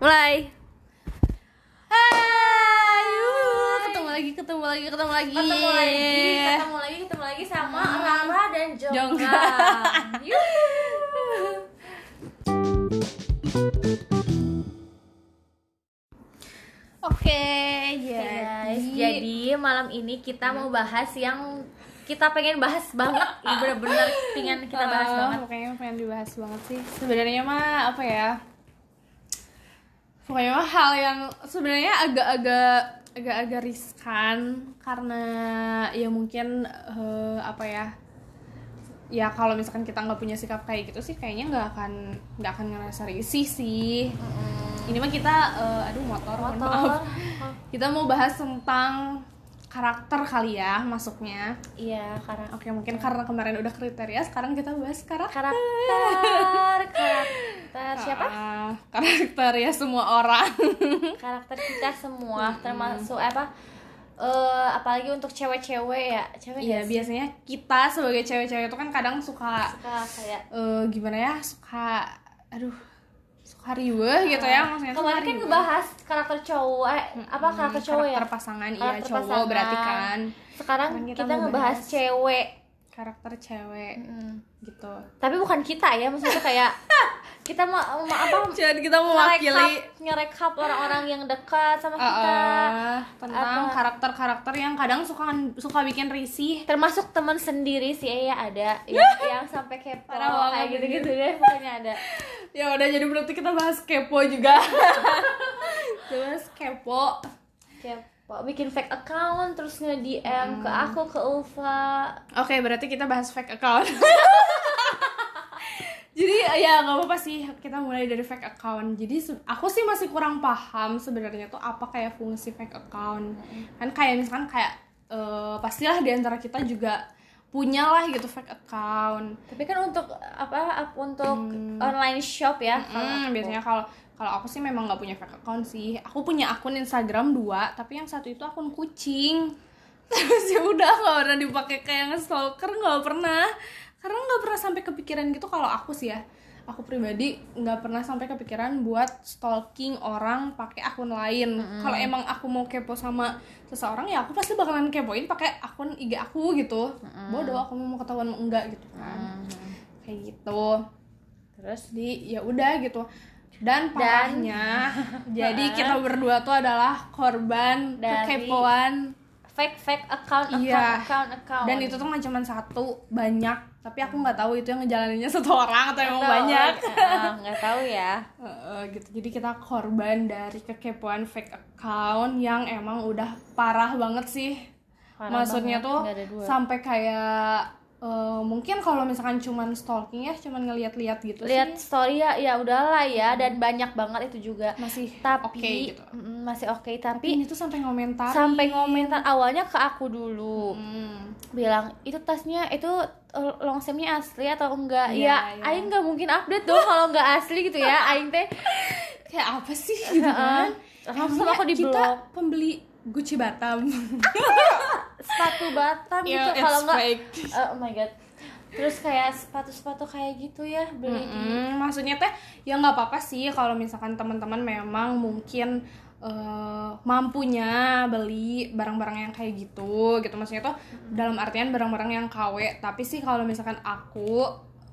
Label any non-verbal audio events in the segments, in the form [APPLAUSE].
Mulai. Hai, yuh, ketemu lagi, ketemu lagi, ketemu lagi. ketemu lagi ketemu lagi ketemu lagi sama Rara dan Jongga. [LAUGHS] Oke, jadi, guys jadi malam ini kita mau bahas yang kita pengen bahas banget Ini bener-bener pengen kita bahas Eh, banget Pokoknya pengen dibahas banget sih. Sebenarnya mah apa ya? Pokoknya hal yang sebenarnya agak-agak agak-agak riskan karena ya mungkin eh, apa ya? Ya kalau misalkan kita nggak punya sikap kayak gitu sih kayaknya nggak akan nggak akan ngerasa risih sih. Ini mah kita eh, aduh motor, mohon motor maaf. Kita mau bahas tentang karakter kali ya masuknya. iya karena Oke, mungkin karena kemarin udah kriteria, sekarang kita bahas karakter. karakter karakter siapa Ah, karakter ya semua orang. [LAUGHS] karakter kita semua termasuk apa eh apalagi untuk cewek-cewek ya cewek Iya, sih? biasanya kita sebagai cewek-cewek itu kan kadang suka suka kayak eh, gimana ya? Suka aduh, suka riweh gitu ya maksudnya. tuh kemarin kan ngebahas karakter cowok eh, apa Hmm, karakter cowok ya karakter pasangan iya Karakter cowok pasangan. berarti kan sekarang Sekarang kita, kita ngebahas bahas. cewek karakter cewek Mm. gitu. tapi bukan kita ya maksudnya kayak [LAUGHS] kita mau mau apa Jadi kita mewakili ngerekap orang-orang yang dekat sama uh, kita uh, tentang Apa? karakter-karakter yang kadang suka suka bikin risih. termasuk teman sendiri sih ya ada [LAUGHS] yang, yang sampai kepo kayak gitu-gitu deh pokoknya ada [LAUGHS] Ya udah jadi berarti kita bahas kepo juga. Bahas kepo. kepo bikin fake account terus nge DM ke aku ke Ulfa Oke, berarti kita bahas fake account. [LAUGHS] [LAUGHS] Jadi ya nggak apa-apa sih kita mulai dari fake account. Jadi aku sih masih kurang paham sebenarnya tuh apa kayak fungsi fake account. Kan kayak misalkan kayak eh, pastilah di antara kita juga punya lah gitu fake account. tapi kan untuk apa ap- untuk online shop ya Hmm, biasanya kalau kalau aku sih memang nggak punya fake account sih. Aku punya akun Instagram dua, tapi yang satu itu akun kucing. [LAUGHS] Terus ya udah nggak pernah dipakai kayak nge-stalker nggak pernah. Karena nggak pernah sampai kepikiran gitu kalau aku sih ya. Aku pribadi nggak pernah sampai kepikiran buat stalking orang pakai akun lain. Kalau emang aku mau kepo sama seseorang ya aku pasti bakalan kepoin pakai akun IG aku gitu. Bodoh aku mau ketahuan enggak gitu kan. Kayak gitu terus jadi ya udah gitu dan Dan- parahnya [LAUGHS] jadi kita berdua tuh adalah korban Dari- kekepoan fake fake account account Iya. account account dan itu tuh nggak cuma satu banyak tapi aku nggak tahu itu yang ngejalaninnya [LAUGHS] satu orang atau emang banyak. eh, nggak tahu ya. [LAUGHS] Heeh, gitu. Jadi kita korban dari kekepoan fake account yang emang udah parah banget sih. Parah maksudnya banget, tuh sampai kayak eh, mungkin kalau misalkan cuman stalking ya cuman ngeliat-liat gitu lihat sih. story ya ya udahlah ya dan banyak banget itu juga. Masih tapi oke gitu. mm, masih oke tapi tapi ini tuh sampai ngomentar sampai ngomentar awalnya ke aku dulu. Hmm. bilang itu tasnya itu eh, longsemnya asli atau enggak? Iya, ya iya. aing nggak mungkin update dong kalau nggak asli gitu ya aing teh. [LAUGHS] Kayak apa sih gitu kan? Langsung aku di kita pembeli Gucci Batam. [LAUGHS] Sepatu batam Ya, gitu kalau nggak eh, oh my god. Terus kayak sepatu-sepatu kayak gitu ya beli Mm, maksudnya teh ya nggak apa-apa sih kalau misalkan teman-teman memang mungkin eh, mampunya beli barang-barang yang kayak gitu gitu. Maksudnya tuh dalam artian barang-barang yang KW tapi sih kalau misalkan aku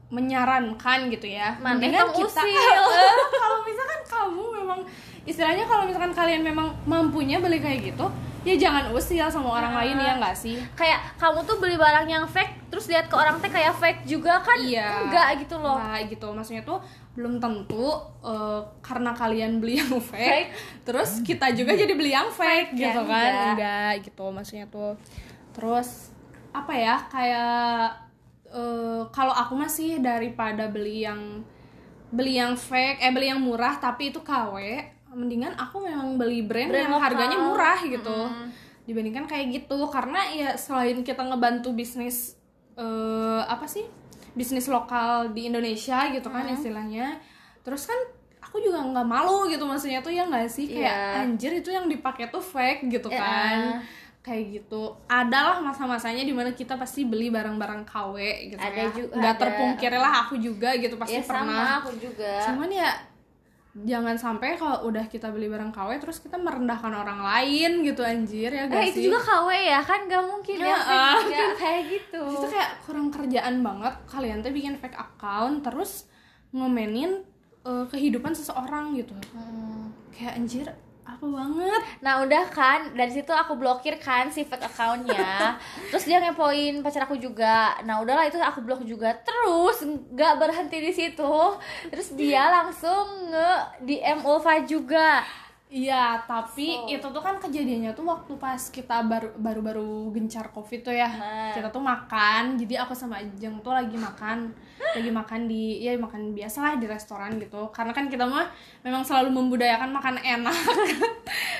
menyarankan gitu ya mendingan kita Usil? [LAUGHS] kalau misalkan kamu memang istilahnya kalau misalkan kalian memang mampunya beli kayak gitu ya jangan usil sama orang Nah. lain ya nggak sih kayak kamu tuh beli barang yang fake terus lihat ke orang teh kayak fake juga kan Iya. enggak gitu loh Nah, gitu. Maksudnya tuh belum tentu eh, karena kalian beli yang [LAUGHS] fake, Fake. terus kita juga jadi beli yang fake, Fake, gitu ya, kan? enggak. Enggak, gitu. Maksudnya tuh terus apa ya? Kayak eh, kalau aku masih daripada beli yang beli yang fake, eh beli yang murah tapi itu KW, mendingan aku memang beli brand, Brand yang lokal. harganya murah gitu. Mm. Dibandingkan kayak gitu karena ya selain kita ngebantu bisnis eh apa sih bisnis lokal di Indonesia gitu kan istilahnya terus kan aku juga nggak malu gitu maksudnya tuh ya nggak sih kayak Iya. anjir itu yang dipakai tuh fake gitu Iya. kan kayak gitu adalah masa-masanya di mana kita pasti beli barang-barang KW gitu Ada ya juga, nggak ada. terpungkiri lah aku juga gitu pasti ya pernah sama aku juga cuman ya jangan sampai kalau udah kita beli barang KW terus kita merendahkan orang lain gitu anjir ya gak Eh, sih itu juga KW ya kan gak mungkin ya, Ya, fake ah. juga kayak gitu itu kayak kurang kerjaan banget kalian tuh bikin fake account terus ngomenin eh, kehidupan seseorang gitu Hmm. kayak anjir apa banget Nah udah kan dari situ aku blokir kan si fake accountnya [LAUGHS] Terus dia ngepoin pacar aku juga Nah udahlah itu aku blok juga Terus nggak berhenti di situ Terus dia langsung nge DM Ulfa juga Iya, tapi So. itu tuh kan kejadiannya tuh waktu pas kita baru baru baru gencar covid tuh ya. Nah. Kita tuh makan, jadi aku sama Ajeng tuh lagi makan, lagi makan di ya makan biasa lah di restoran gitu. Karena kan kita mah memang selalu membudayakan makan enak. [LAUGHS]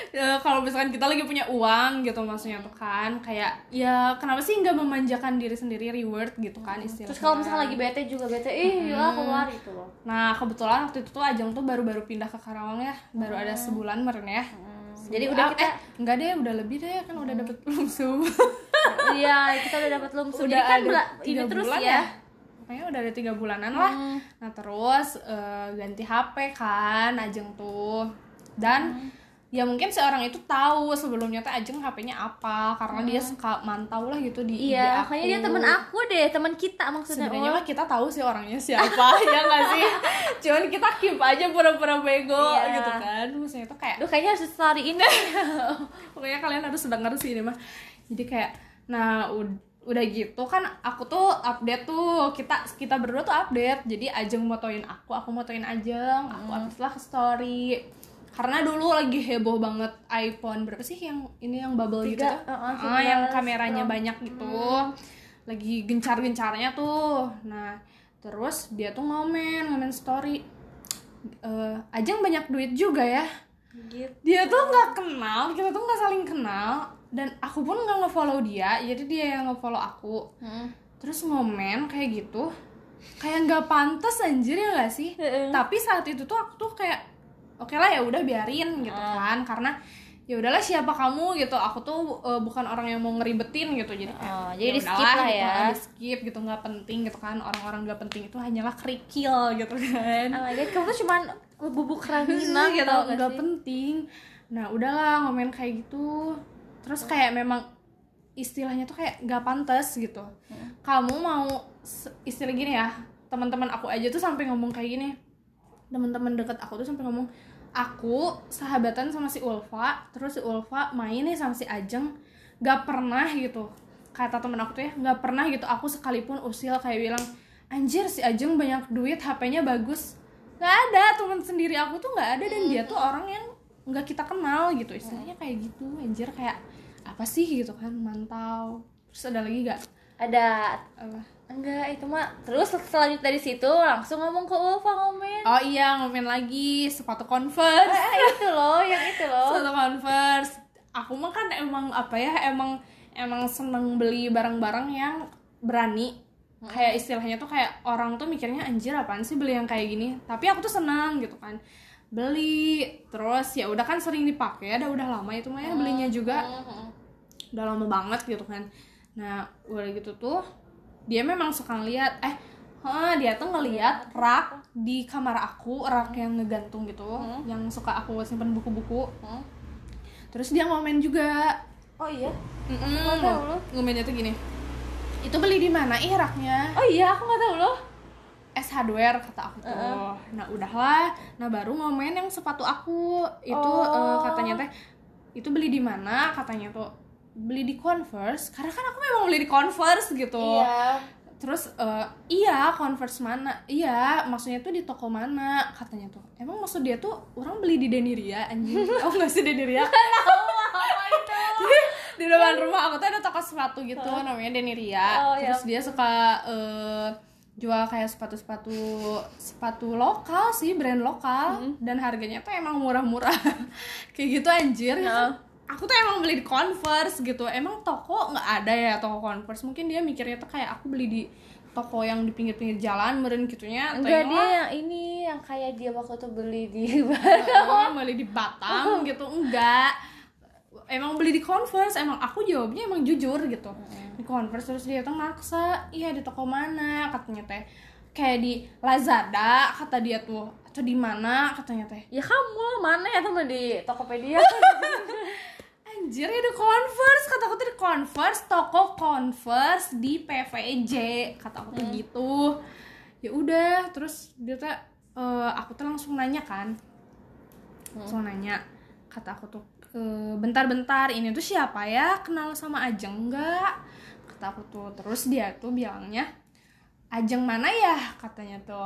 Ya, kalau misalkan kita lagi punya uang gitu maksudnya tuh kan kayak ya kenapa sih nggak memanjakan diri sendiri reward gitu kan istilahnya. Terus kalau misalnya lagi bete juga bete Ih ya keluar gitu loh. Nah, kebetulan waktu itu tuh Ajeng tuh baru-baru pindah ke Karawang ya, baru ada sebulan meren ya. Jadi udah Ah, kita eh, enggak deh, udah lebih deh kan udah dapet [LAUGHS] lumsum. Iya kita udah dapat lumsum Jadi udah kan ada bela- ini terus bulan ya Pokoknya udah ada tiga bulanan lah. Hmm. Nah terus eh, ganti HP kan Ajeng tuh dan Hmm. ya mungkin si orang itu tahu sebelumnya tuh Ajeng HP-nya apa karena dia Hmm. suka mantau lah gitu di Iya, aku. dia temen aku deh, temen kita maksudnya. Sebenarnya Oh. mah kita tahu sih orangnya siapa [LAUGHS] ya nggak sih? [LAUGHS] Cuman kita keep aja pura-pura bego Iya. gitu kan. Maksudnya itu kayak Duh, kayaknya harus story ini. [LAUGHS] pokoknya kalian harus denger sih ini mah jadi kayak nah ud- udah gitu kan aku tuh update tuh kita kita berdua tuh update. Jadi Ajeng motoin aku aku motoin Ajeng aku Hmm. update lah ke story. Karena dulu lagi heboh banget iPhone berapa sih yang ini yang bubble gitu Tiga, tuh? uh-uh, Ah, yang 11 kameranya Pro. banyak gitu. Lagi gencar-gencarnya tuh. Nah terus dia tuh ngomen ngomen story. Eh, Ajeng banyak duit juga ya. Gitu. dia tuh nggak kenal kita tuh nggak saling kenal dan aku pun nggak ngefollow dia jadi dia yang ngefollow aku. Terus ngomen kayak gitu kayak nggak pantas anjir ya gak sih? Heeh. tapi saat itu tuh aku tuh kayak oke lah ya udah biarin gitu kan. Karena ya udahlah siapa kamu? gitu. Aku tuh eh, bukan orang yang mau ngeribetin gitu jadi kayak, Oh, jadi di skip lah gitu, ya. ah, di skip gitu nggak penting gitu kan. Orang-orang nggak penting itu hanyalah kerikil gitu kan. Oh my god, kamu tuh cuman bubuk [LAUGHS] ranginang gitu nggak penting. Nah udahlah ngomen kayak gitu terus kayak memang istilahnya tuh kayak nggak pantas gitu. Kamu mau istilah gini ya teman-teman aku aja tuh sampai ngomong kayak gini. Teman-teman deket aku tuh sampai ngomong aku sahabatan sama si Ulfa terus si Ulfa main nih sama si Ajeng nggak pernah gitu. Kata temen aku tuh ya nggak pernah gitu. Aku sekalipun usil kayak bilang anjir si Ajeng banyak duit HP-nya bagus. Nggak ada teman sendiri aku tuh nggak ada dan dia tuh orang yang nggak kita kenal gitu. Istilahnya kayak gitu anjir kayak apa sih gitu kan mantau. Terus ada lagi gak Ada. Apa? Enggak itu mah. Terus selanjutnya dari situ langsung ngomong ke Ulfa ngomen. oh iya ngomen lagi. Sepatu converse. Eh, itu loh, yang itu loh. [LAUGHS] sepatu converse. Aku mah kan emang apa ya emang emang seneng beli barang-barang yang berani. Kayak istilahnya tuh kayak orang tuh mikirnya anjir apaan sih beli yang kayak gini? Tapi aku tuh senang gitu kan. Beli terus ya udah kan sering dipakai ada udah lama itu mah ya belinya juga udah lama banget gitu kan. Nah udah gitu tuh dia memang suka ngeliat eh Hah, dia tuh ngeliat rak di kamar aku rak yang ngegantung gitu yang suka aku simpen buku-buku. Hmm. terus dia ngomen juga. Oh iya. Nggak tahu loh. ngomennya tuh gini itu beli di mana ih raknya? Oh iya, aku nggak tahu loh. S hardware kata aku. Tuh nah udahlah. Nah baru ngomen yang sepatu aku. Itu Oh. eh, katanya teh itu beli di mana? katanya tuh beli di Converse karena kan aku memang beli di Converse gitu. Iya. terus eh, iya Converse mana? Iya maksudnya tuh di toko mana? Katanya tuh emang maksud dia tuh orang beli di Deniria anjing? [LAUGHS] Oh nggak sih Deniria? [LAUGHS] Di depan rumah aku tuh ada toko sepatu gitu namanya Deniria. Oh, ya terus dia suka eh, jual kayak sepatu-sepatu sepatu lokal sih brand lokal. Dan harganya tuh emang murah-murah. [LAUGHS] Kayak gitu anjir aku tuh emang beli di Converse gitu. Emang toko nggak ada ya toko Converse. Mungkin dia mikirnya tuh kayak aku beli di toko yang di pinggir-pinggir jalan meren gitunya atau Enggak dia yang ini yang kayak dia waktu itu beli di [LAUGHS] Oh, beli di Batam gitu. Enggak. Emang beli di Converse. Emang aku jawabnya emang jujur gitu. Di Converse terus dia tuh maksa iya di toko mana? Katanya teh kayak di Lazada kata dia tuh. Atau di mana? Katanya teh. Ya kamu lah mana ya temen di Tokopedia [LAUGHS] anjir ya converse. Kata aku tuh di converse toko converse di PVJ kata aku tuh gitu. Ya udah terus dia tuh eh, aku tuh langsung nanya kan. Langsung nanya. Kata aku tuh "Eh, bentar-bentar ini tuh siapa ya? Kenal sama Ajeng nggak? Kata aku tuh terus dia tuh bilangnya Ajeng mana ya? Katanya tuh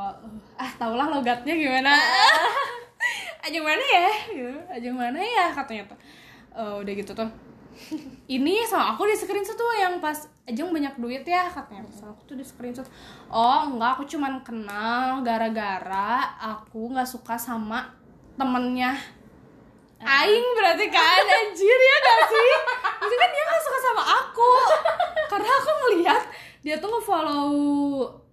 ah taulah logatnya gimana? [LAUGHS] Ajeng mana ya? Gitu. Ajeng mana ya? Katanya tuh Eh, udah gitu tuh. [LAUGHS] Ini sama aku di screenshot tuh yang pas Ajeng banyak duit ya katanya. Sama aku tuh di screenshot. Oh enggak aku cuman kenal gara-gara aku nggak suka sama temennya. Aing berarti kan anjir ya gak sih? Itu kan dia gak suka sama aku. Karena aku ngeliat Dia tuh nge-follow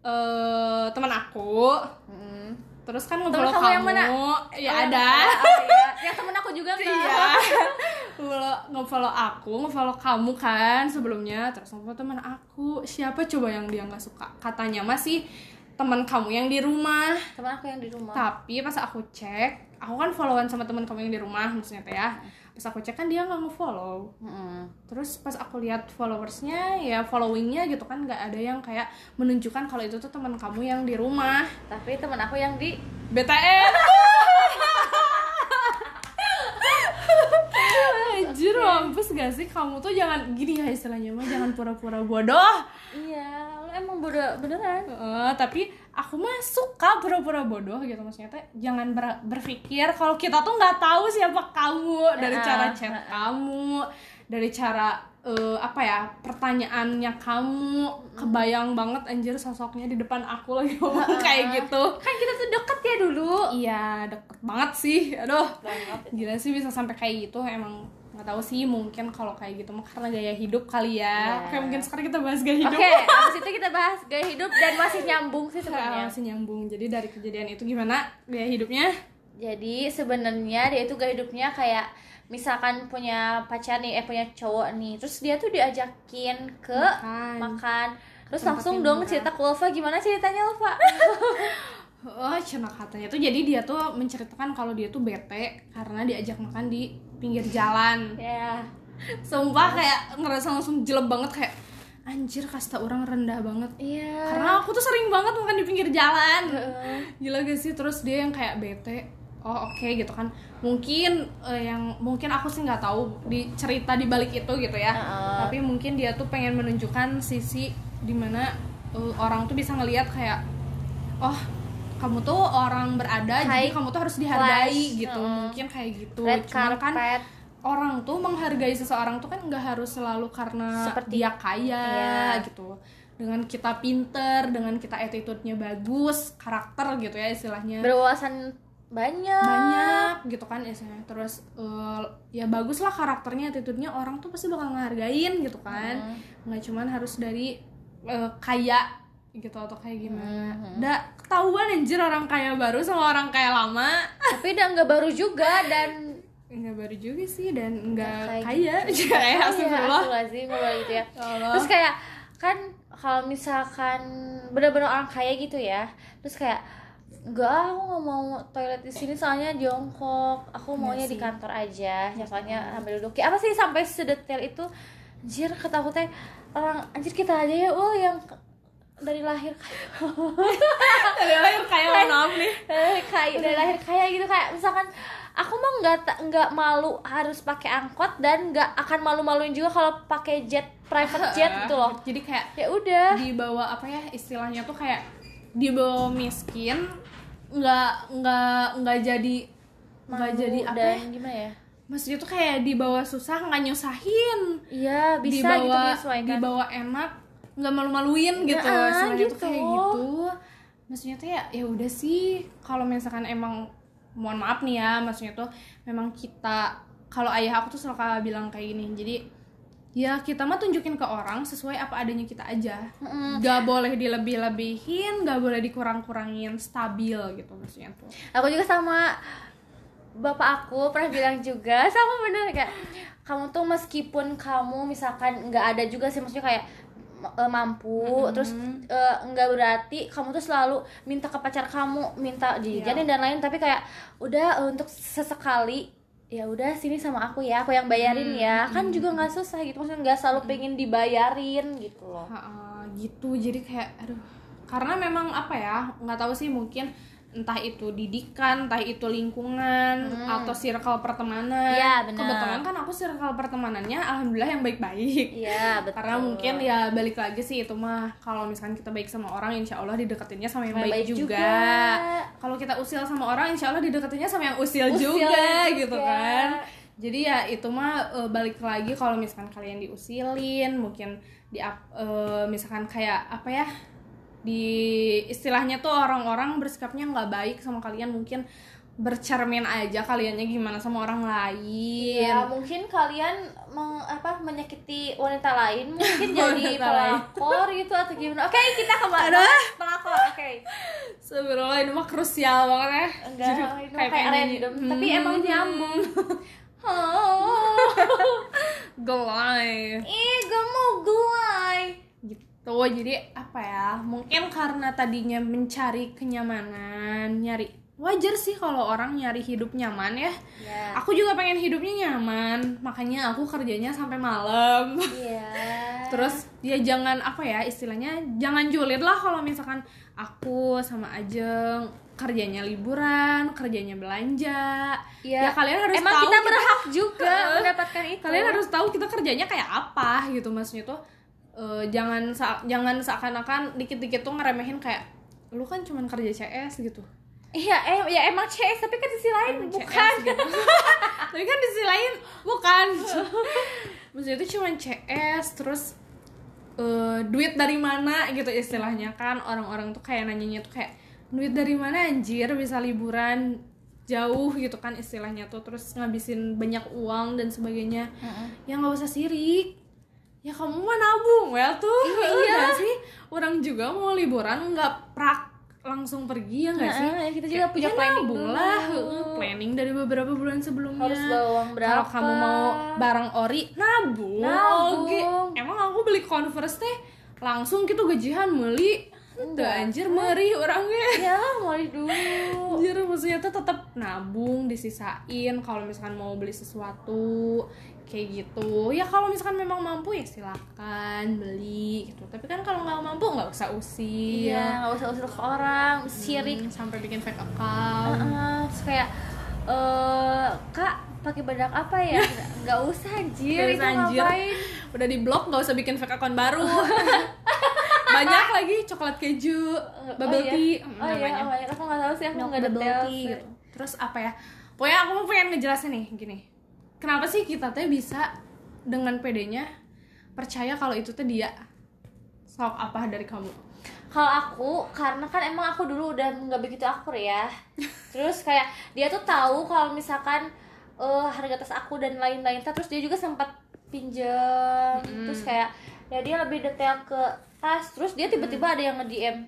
eh, teman aku. Mm. Terus kan Temen nge-follow kamu yang mana? Ya Oh, ada. oh, iya. yang temen aku juga nggak Iya. [LAUGHS] Nge-follow, nge-follow aku Nge-follow kamu kan sebelumnya. Terus nge-follow teman aku. Siapa coba yang dia gak suka? Katanya masih teman kamu yang di rumah. Temen aku yang di rumah. Tapi pas aku cek aku kan followan sama teman kamu yang di rumah maksudnya teh ya pas aku cek kan dia nggak nge-follow. Mm-mm. terus pas aku lihat followersnya ya followingnya gitu kan nggak ada yang kayak menunjukkan kalau itu tuh teman kamu yang di rumah. Tapi temen aku yang di BTN Anjir mampus gak sih? Kamu tuh jangan gini ya istilahnya mah jangan pura-pura bodoh. Iya lu emang bodoh beneran. Eh, tapi aku mah suka pura-pura bodoh gitu maksudnya teh jangan ber- berpikir kalau kita tuh nggak tahu siapa kamu dari Heeh, cara chat heeh. kamu dari cara eh, apa ya pertanyaannya kamu kebayang banget anjir sosoknya di depan aku lagi ngomong kayak gitu. Kan kita tuh deket ya dulu. Iya deket banget sih aduh. Banget. Gila sih bisa sampai kayak gitu emang nggak tahu sih mungkin kalau kayak gitu mah karena gaya hidup kali ya Iya. kayak mungkin sekarang kita bahas gaya hidup Oke, abis itu kita bahas gaya hidup dan masih nyambung sih sebenarnya. masih nyambung jadi dari kejadian itu gimana gaya hidupnya Jadi sebenarnya dia itu gaya hidupnya kayak misalkan punya pacar nih, eh punya cowok nih, terus dia tuh diajakin ke Makan. makan, terus Tempat langsung dong murah. cerita ke Ulfa gimana ceritanya Ulfa? [LAUGHS] Oh, cina katanya tuh jadi dia tuh menceritakan kalau dia tuh bete karena diajak makan di pinggir jalan. ya, Sumpah kayak ngerasa langsung jelek banget kayak anjir kasta orang rendah banget. iya. Karena aku tuh sering banget makan di pinggir jalan. Heeh. Gila gak sih terus dia yang kayak bete. Oh oke gitu kan. Mungkin eh, yang mungkin aku sih nggak tahu di cerita di balik itu gitu ya. Heeh. Tapi mungkin dia tuh pengen menunjukkan sisi di mana eh, orang tuh bisa ngelihat kayak oh kamu tuh orang berada jadi High kamu tuh harus dihargai class. gitu. Heeh. Mungkin kayak gitu. Red Cuman kan carpet. orang tuh menghargai seseorang tuh kan nggak harus selalu karena Seperti- dia kaya Iya. gitu dengan kita pinter dengan kita attitude-nya bagus karakter gitu ya istilahnya berwawasan banyak. banyak gitu kan istilahnya terus eh, ya bagus lah karakternya attitude-nya orang tuh pasti bakal ngehargain gitu kan Hmm. nggak cuman harus dari eh, kaya gitu atau kayak gimana Hmm. udah ketahuan anjir orang kaya baru sama orang kaya lama Tapi udah nggak baru juga dan nggak baru juga sih dan nggak kaya gitu. [LAUGHS] ya Iya, astagfirullah astagfirullahaladzim, ngomong gitu ya. Ya Allah. Terus kayak kan kalau misalkan bener-bener orang kaya gitu ya, terus kayak enggak aku nggak mau toilet di sini soalnya jongkok aku Iya maunya di sih. kantor aja ya soalnya sambil duduk kayak apa sih sampai sedetail itu anjir kata aku teh orang anjir kita aja ya oh yang dari lahir [LAUGHS] dari lahir kaya mohon maaf nih. Dari kaya dari lahir kaya gitu kayak misalkan aku mah nggak nggak malu harus pakai angkot dan nggak akan malu-maluin juga kalau pakai jet private [LAUGHS] jet gitu loh. Jadi kayak ya udah. dibawa apa ya istilahnya tuh kayak dibawa miskin nggak nggak nggak jadi nggak jadi apa dan ya? gimana ya? Maksudnya tuh kayak dibawa susah nggak nyusahin. Iya bisa dibawa gitu dibawa enak nggak malu-maluin gitu Ya, istilahnya gitu. tuh kayak gitu maksudnya tuh ya ya udah sih kalau misalkan emang mohon maaf nih ya maksudnya tuh memang kita kalau ayah aku tuh selalu bilang kayak gini jadi ya kita mah tunjukin ke orang sesuai apa adanya kita aja Mm-mm. nggak boleh dilebih-lebihin nggak boleh dikurang-kurangin stabil gitu maksudnya tuh aku juga sama bapak aku pernah bilang juga [LAUGHS] sama bener kayak kamu tuh meskipun kamu misalkan nggak ada juga sih maksudnya kayak eh, mampu terus eh, nggak berarti kamu tuh selalu minta ke pacar kamu minta dijajanin dan lain tapi kayak udah eh, untuk sesekali ya udah sini sama aku ya aku yang bayarin ya. Kan juga nggak susah gitu maksudnya nggak selalu pengen dibayarin gitu loh. Ha-ha, gitu. Jadi kayak aduh. Karena memang apa ya nggak tahu sih mungkin entah itu didikan entah itu lingkungan atau circle pertemanan Iya, benar. kebetulan kan aku circle pertemanannya alhamdulillah yang baik-baik iya [LAUGHS] betul karena mungkin ya balik lagi sih itu mah kalau misalkan kita baik sama orang insya Allah dideketinnya sama yang Sama baik, baik juga, juga. kalau kita usil sama orang insya Allah dideketinnya sama yang usil, Usil juga, juga. gitu kan jadi ya itu mah eh, balik lagi kalau misalkan kalian diusilin mungkin di eh, misalkan kayak apa ya di istilahnya tuh orang-orang bersikapnya nggak baik sama kalian mungkin bercermin aja kaliannya gimana sama orang lain Ya mungkin kalian meng, apa menyakiti wanita lain [LAUGHS] mungkin jadi pelakor gitu atau gimana? Oke kita ke mana? Pelakor, oke. Sebenarnya ini mah krusial banget ya. Enggak, Jadi itu kayak, pengen random, nyanyi. tapi Hmm. emang nyambung. [LAUGHS] Oh, Gelai. ih gemuk gue. Gitu. Jadi apa ya? Mungkin karena tadinya mencari kenyamanan, nyari wajar sih kalau orang nyari hidup nyaman ya. Ya. Aku juga pengen hidupnya nyaman, makanya aku kerjanya sampai malam. Iya. [LAUGHS] Terus ya jangan apa ya istilahnya jangan julid lah kalau misalkan aku sama Ajeng kerjanya liburan, kerjanya belanja. Iya. Ya kalian harus Emang tahu kita berhak juga [LAUGHS] mendapatkan itu. Kalian harus tahu kita kerjanya kayak apa gitu maksudnya tuh eh, jangan sa- jangan seakan-akan dikit-dikit tuh ngeremehin kayak lu kan cuman kerja CS gitu. Iya, em ya emang CS tapi kan sisi lain Emang bukan. CS gitu. [LAUGHS] Tapi kan di sisi lain bukan. [LAUGHS] Maksudnya itu cuman CS terus eh, duit dari mana gitu istilahnya kan orang-orang tuh kayak nanyanya tuh kayak duit dari mana anjir bisa liburan jauh gitu kan istilahnya tuh terus ngabisin banyak uang dan sebagainya ya nggak usah sirik ya kamu mah nabung ya tuh iya sih orang juga mau liburan nggak prak langsung pergi ya nggak sih Heeh, kita juga punya ya planning nabung dulu. lah planning dari beberapa bulan sebelumnya Harus uang berapa? kalau kamu mau barang ori nabung, Nabung. Oke. emang aku beli converse teh langsung gitu gajian beli Tuh anjir meri orangnya Ya, mulai dulu. Anjir maksudnya tuh tetap nabung disisain kalau misalkan mau beli sesuatu kayak gitu ya kalau misalkan memang mampu ya silakan beli gitu tapi kan kalau nggak mampu nggak usah usil Iya, nggak usah usul ke orang, sirik. Hmm, sampai bikin fake account Heeh, terus kayak eh kak pakai bedak apa ya? [LAUGHS] Nggak usah anjir, itu anjir. ngapain? udah di blok nggak usah bikin fake account baru [LAUGHS] banyak lagi coklat keju bubble iya. tea Oh mm, iya, namanya oh iya, aku nggak tahu sih, aku nggak bubble detail. tea gitu. Terus apa ya? Pokoknya aku mau pengen ngejelasin nih gini. Kenapa sih kita teh bisa dengan pedenya percaya kalau itu tuh dia? Sok apa dari kamu? Kalau aku, karena kan emang aku dulu udah nggak begitu akur ya. [LAUGHS] Terus kayak dia tuh tahu kalau misalkan eh, harga tas aku dan lain-lain, terus dia juga sempat pinjam. Terus kayak ya dia lebih detail ke tas. Terus dia tiba-tiba ada yang nge-DM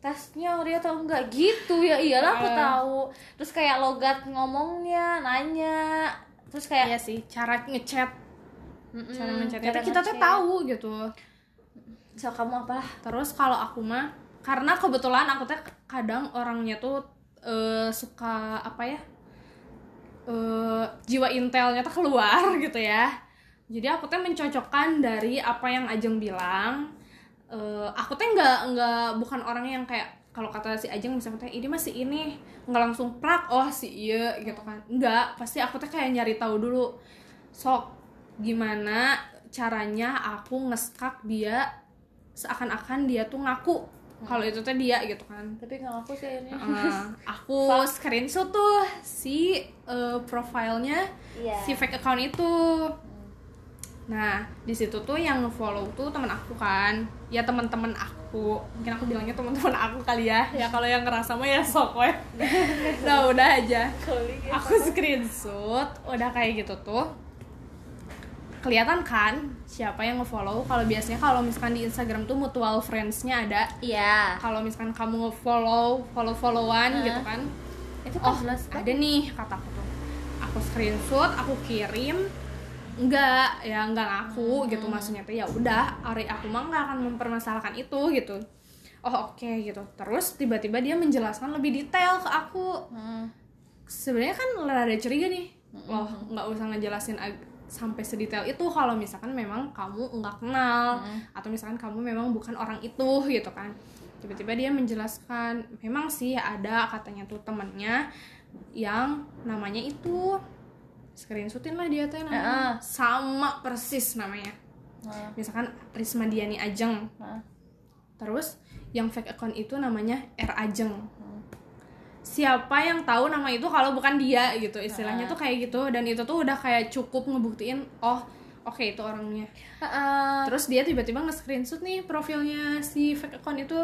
tasnya ori atau enggak gitu ya iyalah aku Eh. tahu terus kayak logat ngomongnya nanya terus kayak Iya sih, cara ngechat, cara cara tuh kita tuh tahu gitu. so kamu apalah Terus kalau aku mah karena kebetulan aku teh kadang orangnya tuh eh, suka apa ya? eh, jiwa intelnya tuh keluar [LAUGHS] gitu ya. Jadi aku teh mencocokkan dari apa yang Ajeng bilang. Eh, aku teh nggak nggak bukan orang yang kayak kalau kata si Ajeng misalnya ini masih ini nggak langsung prak oh si iya gitu kan. Nggak pasti aku teh kayak nyari tahu dulu sok gimana caranya aku ngeskak dia seakan-akan dia tuh ngaku kalau itu teh dia gitu kan. Tapi nggak aku sih ini Heeh. aku [LAUGHS] screenshot tuh si eh, profilnya Iya. si fake account itu nah di situ tuh yang follow tuh teman aku kan. Ya teman-teman aku. Mungkin aku bilangnya teman-teman aku kali ya. Ya kalau yang ngerasa mah ya sok weh [LAUGHS] nah udah aja. Aku screenshot udah kayak gitu tuh. Kelihatan kan siapa yang ngefollow? Kalau biasanya kalau misalkan di Instagram tuh mutual friends-nya ada. Iya. Kalau misalkan kamu nge-follow follow followan Heeh. gitu kan. Itu oh jelas ada nih kataku tuh. Aku screenshot aku kirim enggak ya enggak ngaku gitu maksudnya tuh. Ya udah Ari aku mah nggak akan mempermasalahkan itu gitu. Oh oke gitu. Terus tiba-tiba dia menjelaskan lebih detail ke aku. Hmm. sebenarnya kan rada curiga nih. Loh nggak usah ngejelasin sampai sedetail itu kalau misalkan memang kamu nggak kenal atau misalkan kamu memang bukan orang itu gitu kan. Tiba-tiba dia menjelaskan memang sih ada katanya tuh temennya yang namanya itu screenshotin lah dia teh namanya sama persis namanya Nah, misalkan Risma Diani Ajeng nah. Terus yang fake account itu namanya R Ajeng. Siapa yang tahu nama itu kalau bukan dia gitu. Istilahnya tuh kayak gitu dan itu tuh udah kayak cukup ngebuktiin oh oke itu orangnya. Heeh. Terus dia tiba-tiba nge-screenshot nih profilnya si fake account itu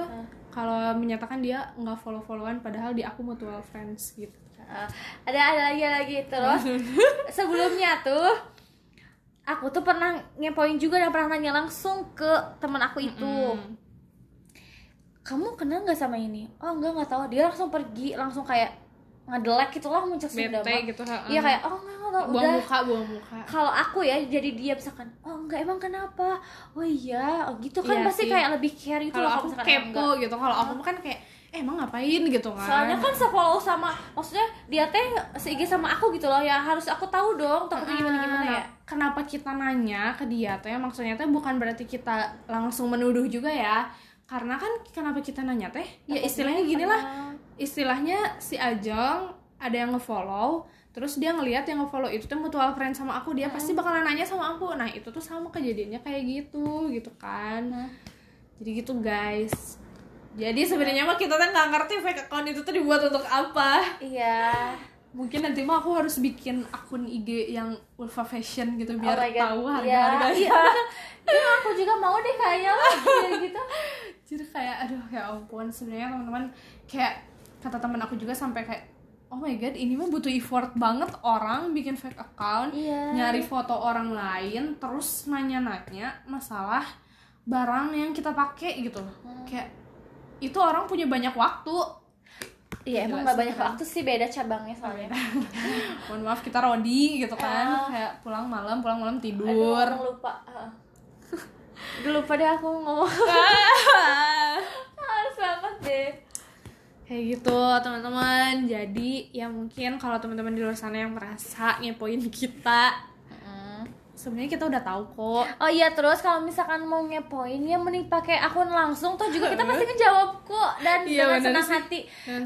kalau menyatakan dia nggak follow-followan padahal di aku mutual friends gitu. Heeh. ada ada lagi ada lagi terus [LAUGHS] sebelumnya tuh aku tuh pernah ngepoin juga dan pernah nanya langsung ke teman aku itu Mm. kamu kenal nggak sama ini oh enggak nggak tahu dia langsung pergi langsung kayak ngedelek gitulah muncul Sunda mah. gitu. iya kayak oh enggak enggak tahu buang udah muka, buang muka. kalau aku ya jadi dia misalkan oh enggak emang kenapa oh iya oh gitu kan Iya pasti sih. kayak lebih care gitu Kalau loh aku misalkan kepo gitu, kalau aku kan kayak eh, emang ngapain gitu kan. soalnya kan se-follow sama maksudnya dia teh se sama aku gitu loh ya harus aku tahu dong takutnya gimana gimana Nah, ya Kenapa kita nanya ke dia teh? Maksudnya teh bukan berarti kita langsung menuduh juga ya. Karena kan kenapa kita nanya teh? Ya istilahnya gini lah. Istilahnya si Ajeng ada yang ngefollow, terus dia ngelihat yang ngefollow itu tuh mutual friend sama aku, dia pasti bakalan nanya sama aku. Nah, itu tuh sama kejadiannya kayak gitu, gitu kan. Jadi gitu, guys. Jadi sebenarnya mah kita tuh nggak ngerti fake account itu tuh dibuat untuk apa iya mungkin nanti mah aku harus bikin akun IG yang Ulfa Fashion gitu biar Oh my God. tahu harga [LAUGHS] Iya, iya. Aku juga mau deh kayaknya gitu jadi kayak aduh ya ampun sebenarnya teman-teman kayak kata teman aku juga sampai kayak oh my god ini mah butuh effort banget orang bikin fake account Iya. nyari foto orang lain terus nanya-nanya masalah barang yang kita pakai gitu Hmm. kayak itu orang punya banyak waktu. Iya emang gak banyak kan? waktu sih beda cabangnya soalnya. [LAUGHS] mohon maaf kita rodi gitu kan. Ah. kayak pulang malam pulang malam Aduh, tidur. ngomong lupa. Udah lupa deh aku ngomong. [LAUGHS] Males banget deh. Kayak gitu teman-teman. Jadi ya mungkin kalau teman-teman di luar sana yang merasa ngepoin kita sebenarnya kita udah tahu kok Oh iya terus kalau misalkan mau ngepoin ya mending pakai akun langsung toh juga kita pasti ngejawab kok dan Iya, dengan bener senang sih. hati.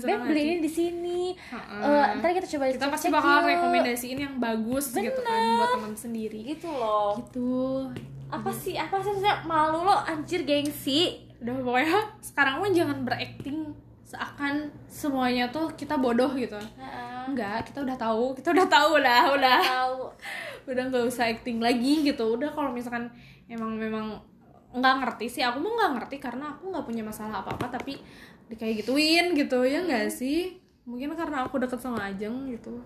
Beb beli ini di sini. Eh, ntar kita coba kita pasti bakal yuk. rekomendasiin yang bagus gitu kan buat teman sendiri gitu loh. gitu Apa sih? Apa sih maksudnya malu lo anjir gengsi. udah pokoknya sekarang mah jangan berakting seakan semuanya tuh kita bodoh gitu enggak kita udah tahu kita udah tahu udah udah Tahu. Udah nggak usah acting lagi gitu. Udah kalau misalkan emang memang nggak ngerti sih aku mau nggak ngerti karena aku nggak punya masalah apa apa tapi kayak gituin gitu ya nggak sih? Mungkin karena aku deket sama Ajeng gitu.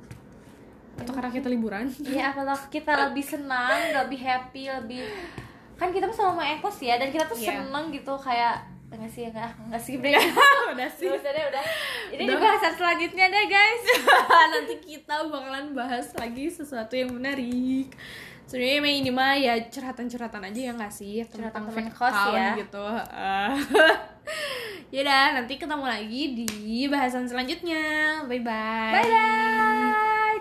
Atau karena kita liburan. Iya, [LAUGHS] apalagi kita lebih senang, lebih happy, lebih kan kita tuh sama ekos ya dan kita tuh Iya. seneng gitu kayak enggak sih enggak enggak sih break [LAUGHS] udah sih. Gak usah deh udah. Ini Udah. bahasan selanjutnya deh guys. [LAUGHS] Nanti kita bakalan bahas lagi sesuatu yang menarik. Sebenarnya emang ini mah ya curhatan-curhatan aja ya nggak sih? Tentang temen fake kos ya. gitu. Eh, [LAUGHS] yaudah nanti ketemu lagi di bahasan selanjutnya. Bye bye bye bye